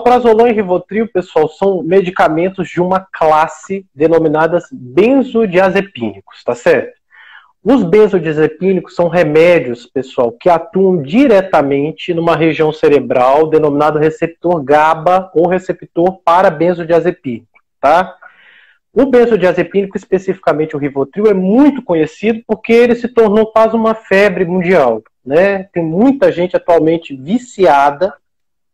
alprazolam e Rivotril, pessoal, são medicamentos de uma classe denominadas benzodiazepínicos, tá certo? Os benzodiazepínicos são remédios, pessoal, que atuam diretamente numa região cerebral denominado receptor GABA ou receptor para benzodiazepínico, tá? O benzodiazepínico, especificamente o Rivotril, é muito conhecido porque ele se tornou quase uma febre mundial, né? Tem muita gente atualmente viciada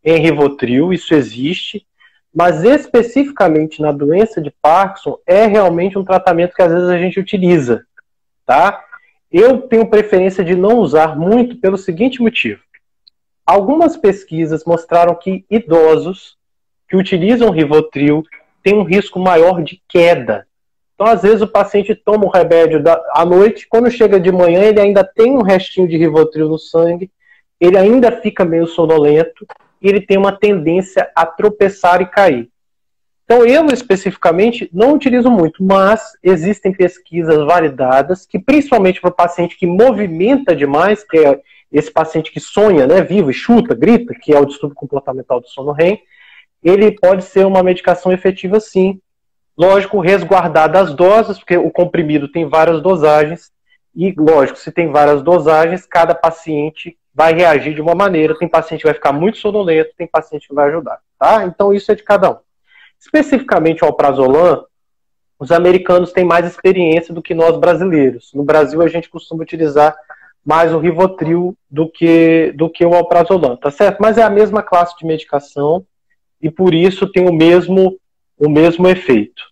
em Rivotril, isso existe, mas especificamente na doença de Parkinson é realmente um tratamento que às vezes a gente utiliza, tá? Eu tenho preferência de não usar muito pelo seguinte motivo. Algumas pesquisas mostraram que idosos que utilizam Rivotril têm um risco maior de queda. Então, às vezes, o paciente toma o remédio da, à noite, quando chega de manhã, ele ainda tem um restinho de Rivotril no sangue, ele ainda fica meio sonolento, ele tem uma tendência a tropeçar e cair. Então, eu especificamente não utilizo muito, mas existem pesquisas validadas que, principalmente para o paciente que movimenta demais, que é esse paciente que sonha, né, vivo chuta, grita, que é o distúrbio comportamental do sono REM, ele pode ser uma medicação efetiva sim. Lógico, resguardada as doses, porque o comprimido tem várias dosagens, e lógico, se tem várias dosagens, cada paciente vai reagir de uma maneira. Tem paciente que vai ficar muito sonolento, tem paciente que vai ajudar, tá? Então isso é de cada um. Especificamente o alprazolam, os americanos têm mais experiência do que nós brasileiros. No Brasil, a gente costuma utilizar mais o Rivotril do que, do que o alprazolam, tá certo? Mas é a mesma classe de medicação e por isso tem o mesmo, o mesmo efeito.